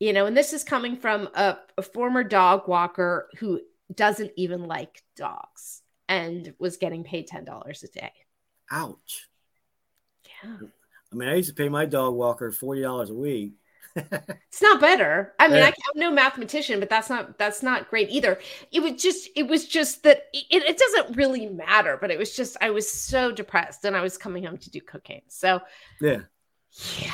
You know, and this is coming from a, a former dog walker who doesn't even like dogs and was getting paid $10 a day.
Ouch.
Yeah.
I mean, I used to pay my dog walker $40 a week
it's not better. I mean, yeah. I, am no mathematician, but that's not that's not great either. It was just it was just that it, it doesn't really matter, but it was just I was so depressed and I was coming home to do cocaine. So
yeah,
yeah.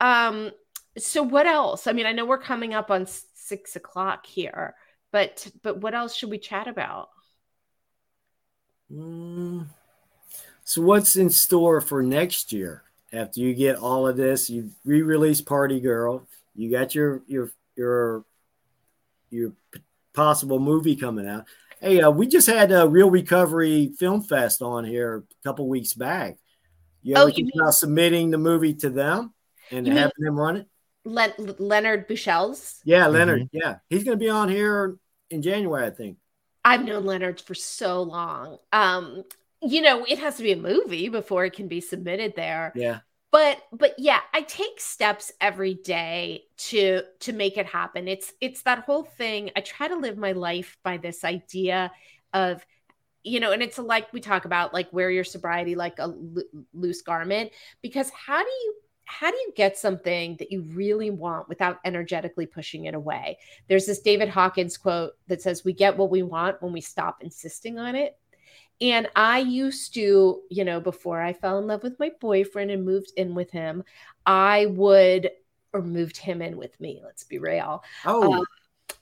Um. So what else? I mean, I know we're coming up on six o'clock here, but but what else should we chat about?
Mm. So what's in store for next year? after you get all of this, you re-release Party Girl, you got your your your your possible movie coming out. Hey, uh, we just had a Reel Recovery Film Fest on here a couple weeks back. You ever oh, think about submitting the movie to them and having them run it?
Le- Leonard Buschel's.
Yeah, Leonard. Mm-hmm. Yeah, he's going to be on here in January, I think.
I've known Leonard for so long. Um, you know, it has to be a movie before it can be submitted there.
Yeah.
But but yeah, I take steps every day to to make it happen. It's it's that whole thing. I try to live my life by this idea of you know, and it's like we talk about like wear your sobriety like a lo- loose garment because how do you how do you get something that you really want without energetically pushing it away? There's this David Hawkins quote that says, We get what we want when we stop insisting on it. And I used to, you know, before I fell in love with my boyfriend and moved in with him, I would, or moved him in with me, let's be real.
Oh. Um,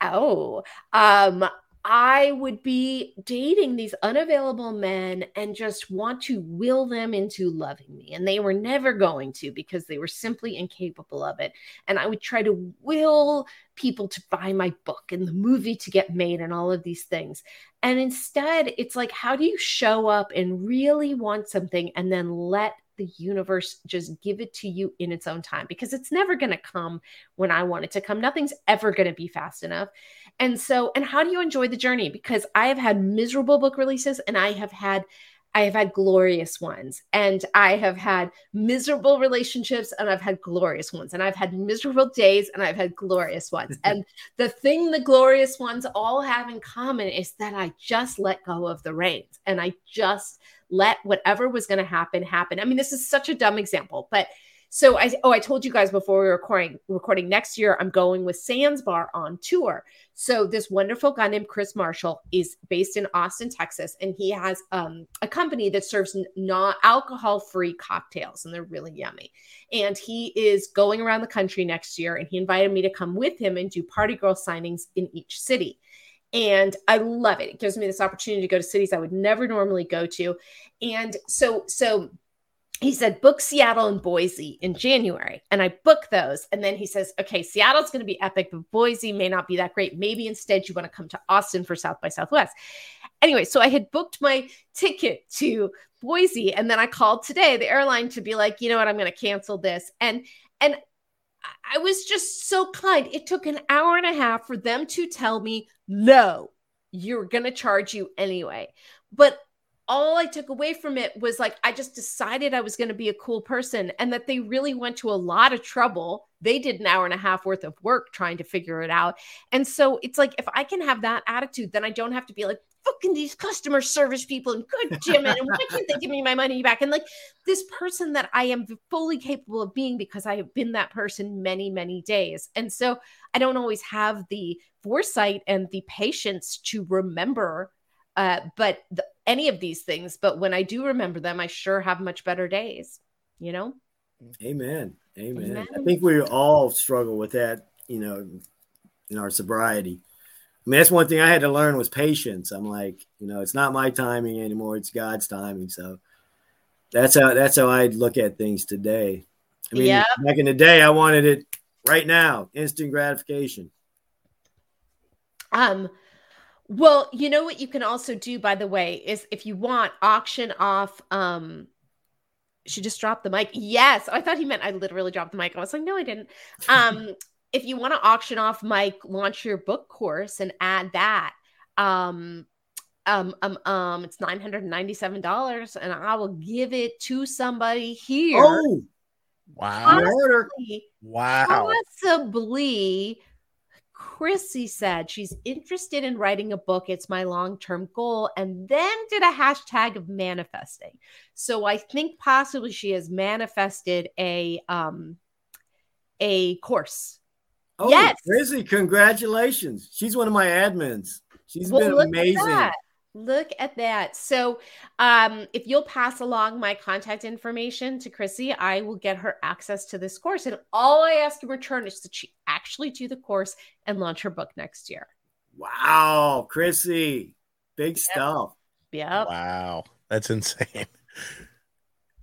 oh. Um, I would be dating these unavailable men and just want to will them into loving me. And they were never going to because they were simply incapable of it. And I would try to will people to buy my book and the movie to get made and all of these things. And instead, it's like, how do you show up and really want something and then let the universe just give it to you in its own time because it's never going to come when I want it to come. Nothing's ever going to be fast enough. And so, and how do you enjoy the journey? Because I have had miserable book releases and I have had I have had glorious ones and I have had miserable relationships and I've had glorious ones and I've had miserable days and I've had glorious ones. and the thing the glorious ones all have in common is that I just let go of the reins and I just let whatever was going to happen happen. I mean, this is such a dumb example, but so I oh I told you guys before we were recording recording next year I'm going with Sans Bar on tour. So this wonderful guy named Chris Marshall is based in Austin, Texas, and he has um, a company that serves not alcohol free cocktails, and they're really yummy. And he is going around the country next year, and he invited me to come with him and do party girl signings in each city. And I love it. It gives me this opportunity to go to cities I would never normally go to. And so, so he said book Seattle and Boise in January. And I booked those. And then he says okay Seattle's going to be epic but Boise may not be that great. Maybe instead you want to come to Austin for South by Southwest. Anyway so I had booked my ticket to Boise and then I called today the airline to be like you know what? I'm going to cancel this. And and I was just so kind. It took an hour and a half for them to tell me no you're going to charge you anyway. But all I took away from it was like, I just decided I was going to be a cool person and that they really went to a lot of trouble. They did an hour and a half worth of work trying to figure it out. And so it's like, if I can have that attitude, then I don't have to be like, fucking these customer service people and good Jim and why can't they give me my money back? And like this person that I am fully capable of being because I have been that person many, many days. And so I don't always have the foresight and the patience to remember uh, but the, any of these things. But when I do remember them, I sure have much better days, you know?
Amen. Amen. Amen. I think we all struggle with that, you know, in our sobriety. I mean, that's one thing I had to learn was patience. I'm like, you know, it's not my timing anymore; it's God's timing. So that's how that's how I look at things today. I mean, yep. back in the day, I wanted it right now, instant gratification.
Um, well, you know what you can also do, by the way, is if you want auction off. Um, she just dropped the mic. Yes, I thought he meant I literally dropped the mic. I was like, no, I didn't. Um, if you want to auction off Mike, launch your book course and add that. Um, um, um, um, it's nine hundred ninety-seven dollars, and I will give it to somebody here.
Oh,
wow!
Possibly,
wow!
Possibly Chrissy said she's interested in writing a book. It's my long term goal. And then did a hashtag of manifesting. So I think possibly she has manifested a um a course.
Oh, yes. Chrissy, congratulations. She's one of my admins. She's well, been amazing.
Look at that. So, um, if you'll pass along my contact information to Chrissy, I will get her access to this course. And all I ask in return is that she actually do the course and launch her book next year.
Wow, Chrissy, big yep. stuff.
Yeah.
Wow, that's insane.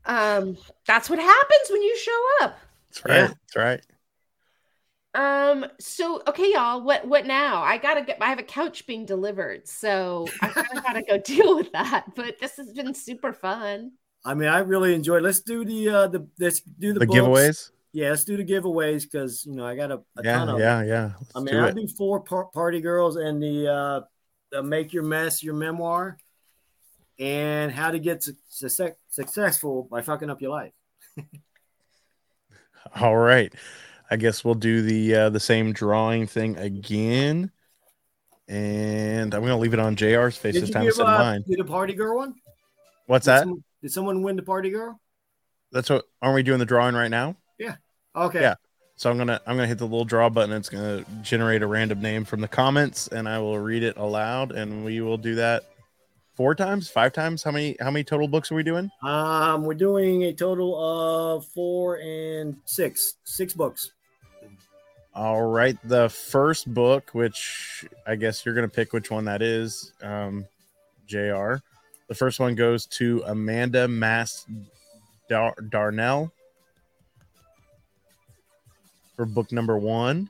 Um, that's what happens when you show up.
That's right. Yeah. That's right.
Um. So okay, y'all. What what now? I gotta get. I have a couch being delivered, so I kind of gotta go deal with that. But this has been super fun.
I mean, I really enjoyed. Let's do the uh the let's do the,
the giveaways.
Yeah, let's do the giveaways because you know I got a, a
yeah,
ton of
yeah, them. yeah. Let's
I mean, I'll do four par- party girls and the uh the make your mess your memoir, and how to get su- su- successful by fucking up your life.
All right. I guess we'll do the uh, the same drawing thing again. And I'm gonna leave it on JR's face this time instead of uh, mine.
Did a party girl one?
What's
did
that?
Someone, did someone win the party girl?
That's what aren't we doing the drawing right now?
Yeah. Okay.
Yeah. So I'm gonna I'm gonna hit the little draw button. It's gonna generate a random name from the comments, and I will read it aloud, and we will do that four times, five times. How many how many total books are we doing?
Um, we're doing a total of four and six, six books.
All right, the first book, which I guess you're gonna pick which one that is, um, Jr. The first one goes to Amanda Mass Dar- Darnell for book number one.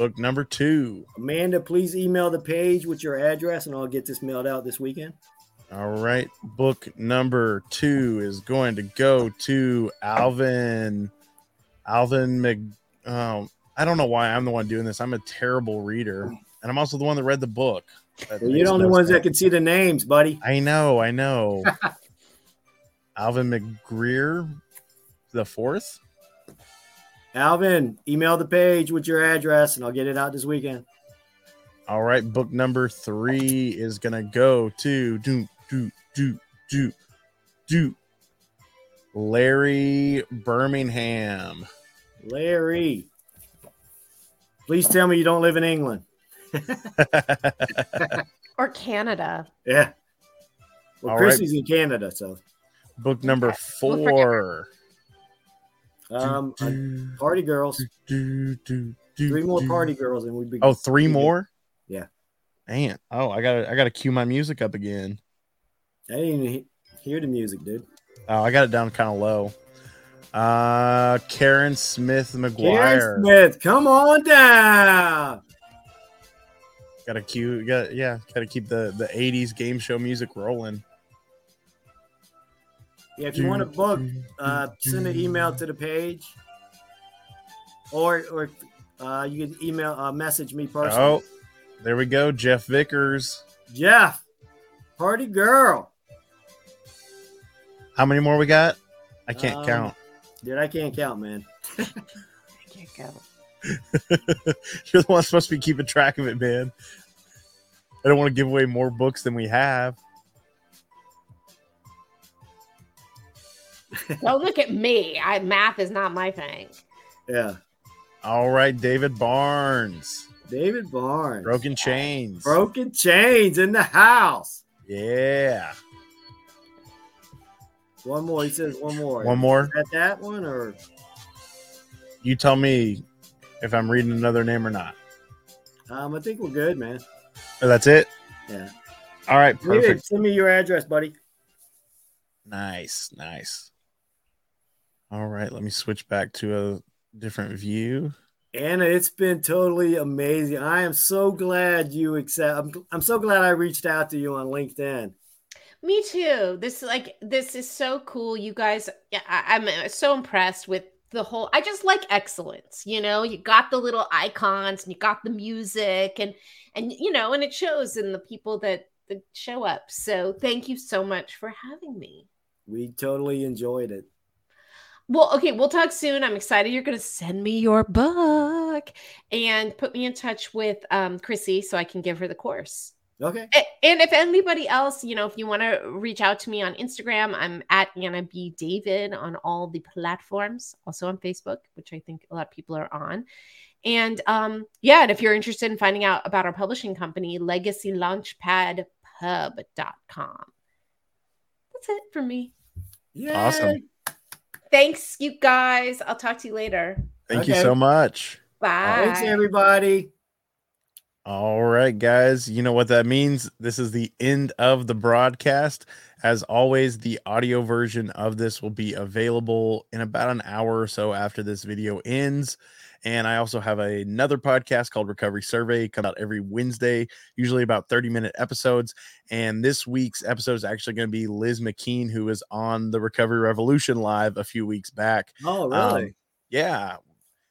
Book number two.
Amanda, please email the page with your address, and I'll get this mailed out this weekend.
All right. Book number two is going to go to Alvin. Alvin Mc. Oh, I don't know why I'm the one doing this. I'm a terrible reader, and I'm also the one that read the book. That
you're the only ones that can see the names, buddy.
I know. I know. Alvin McGreer, the fourth.
Alvin, email the page with your address, and I'll get it out this weekend.
All right. Book number three is gonna go to do do do do do Larry Birmingham.
Larry, please tell me you don't live in England.
Or Canada.
Yeah. Well,
All
Chrissy's in Canada, so
Book number
Okay, we'll
four.
Um,
Do,
party girls,
do, do, do,
three more
do.
party girls, and we'd be.
Oh, three
be-
more.
Yeah.
Man, oh, I gotta, I gotta cue my music up again.
I didn't even hear the music, dude.
Oh, I got it down kind of low. Uh, Karen Smith McGuire.
Karen Smith, come on down.
Gotta cue, got yeah, gotta keep the the '80s game show music rolling.
Yeah, if you want to book, uh, send an email to the page, or or uh, you can email uh, message me personally.
Oh, there we go, Jeff Vickers.
Jeff, party girl.
How many more we got? I can't
Um,
count.
Dude, I can't count, man.
I can't go.
You're the one supposed to be keeping track of it, man. I don't want to give away more books than we have.
Don't look at me. I math is not my thing.
Yeah,
All right, David Barnes.
David Barnes.
Broken Chains.
Broken chains in the house.
Yeah.
One more. He says one more.
One more.
Is that that one or
You tell me if I'm reading another name or not.
um? I think we're good, man.
Oh, that's it.
Yeah.
All right. Perfect.
send me your address, buddy.
Nice. Nice. All right. Let me switch back to a different view.
Anna, it's been totally amazing. I am so glad you accept. I'm, I'm so glad I reached out to you on LinkedIn.
Me too. This like this is so cool. You guys, yeah, I, I'm uh, so impressed with the whole. I just like excellence. You know, you got the little icons and you got the music and and you know, and it shows in the people that that show up. So thank you so much for having me.
We totally enjoyed it.
Well, okay, we'll talk soon. I'm excited you're going to send me your book and put me in touch with um, Chrissy so I can give her the course.
Okay.
And if anybody else, you know, if you want to reach out to me on Instagram, I'm at Anna B. David on all the platforms, also on Facebook, which I think a lot of people are on. And um, yeah, and if you're interested in finding out about our publishing company, legacylaunchpadpub.com. That's it for me.
Yeah.
Awesome.
Thanks, you guys. I'll talk to you later.
Thank you so much.
Bye.
Thanks, everybody.
All right, guys. You know what that means. This is the end of the broadcast. As always, the audio version of this will be available in about an hour or so after this video ends. And I also have another podcast called Recovery Survey, come out every Wednesday, usually about 30 minute episodes. And this week's episode is actually going to be Liz McKean, who was on the Recovery Revolution live a few weeks back.
Oh, really?
Um, yeah,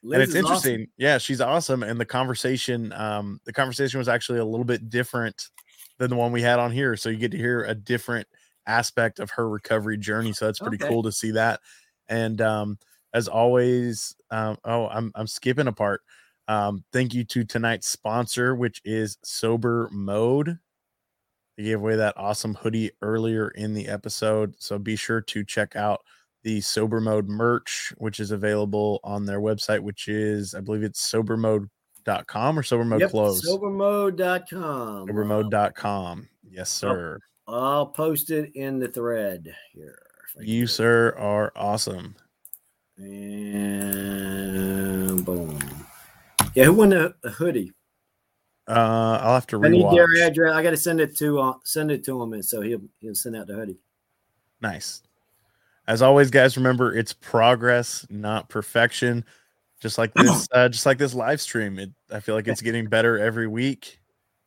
Liz
and it's interesting
awesome.
yeah she's awesome and the conversation um the conversation was actually a little bit different than the one we had on here so you get to hear a different aspect of her recovery journey so that's pretty
Okay.
cool to see that and um as always um oh i'm i'm skipping a part. Um thank you to tonight's sponsor which is sober mode. They gave away that awesome hoodie earlier in the episode so be sure to check out the sober mode merch which is available on their website which is i believe it's sobermode.com or sober mode
Yep,
clothes.
Sobermode.com.
sobermode.com yes sir.
I'll post it in the thread here.
you sir are awesome
And boom. Yeah, who won the, the hoodie?
uh i'll have to
I need their address. I got to send it to uh, send it to him, and so he'll he'll send out the hoodie.
nice as always guys remember it's progress not perfection just like this uh just like this live stream it i feel like it's getting better every week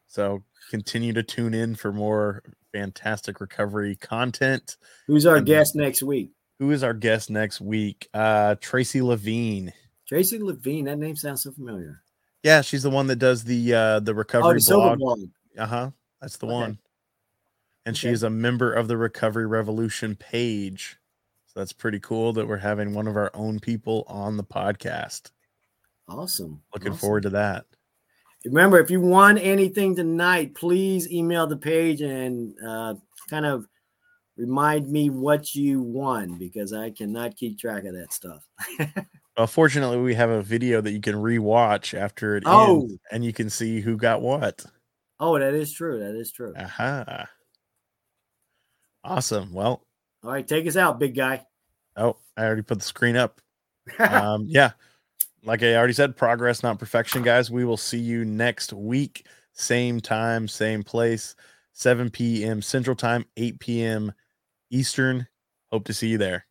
so continue to tune in for more fantastic recovery content.
Who's our
And-
guest next week?
Who is our guest next week? Uh, Tracy Levine.
Tracy Levine. That name sounds so familiar.
Yeah, she's the one that does the uh, the
Oh,
recovery
the
blog. Uh huh. That's the
Okay.
one. And she is a member of the Recovery Revolution page. So that's pretty cool that we're having one of our own people on the podcast.
Awesome.
Looking
Awesome.
forward to that.
Remember, if you won anything tonight, please email the page and uh, kind of remind me what you won because I cannot keep track of that stuff.
Well, fortunately, we have a video that you can rewatch after it
Oh.
ends, and you can see who got what.
Oh, that is true. That is true.
Aha. Awesome. Well,
All right, take us out, big guy.
oh, I already put the screen up. um, yeah, like I already said, progress, not perfection, guys. We will see you next week, same time, same place, 7 p.m. Central Time, 8 p.m. Eastern. Hope to see you there.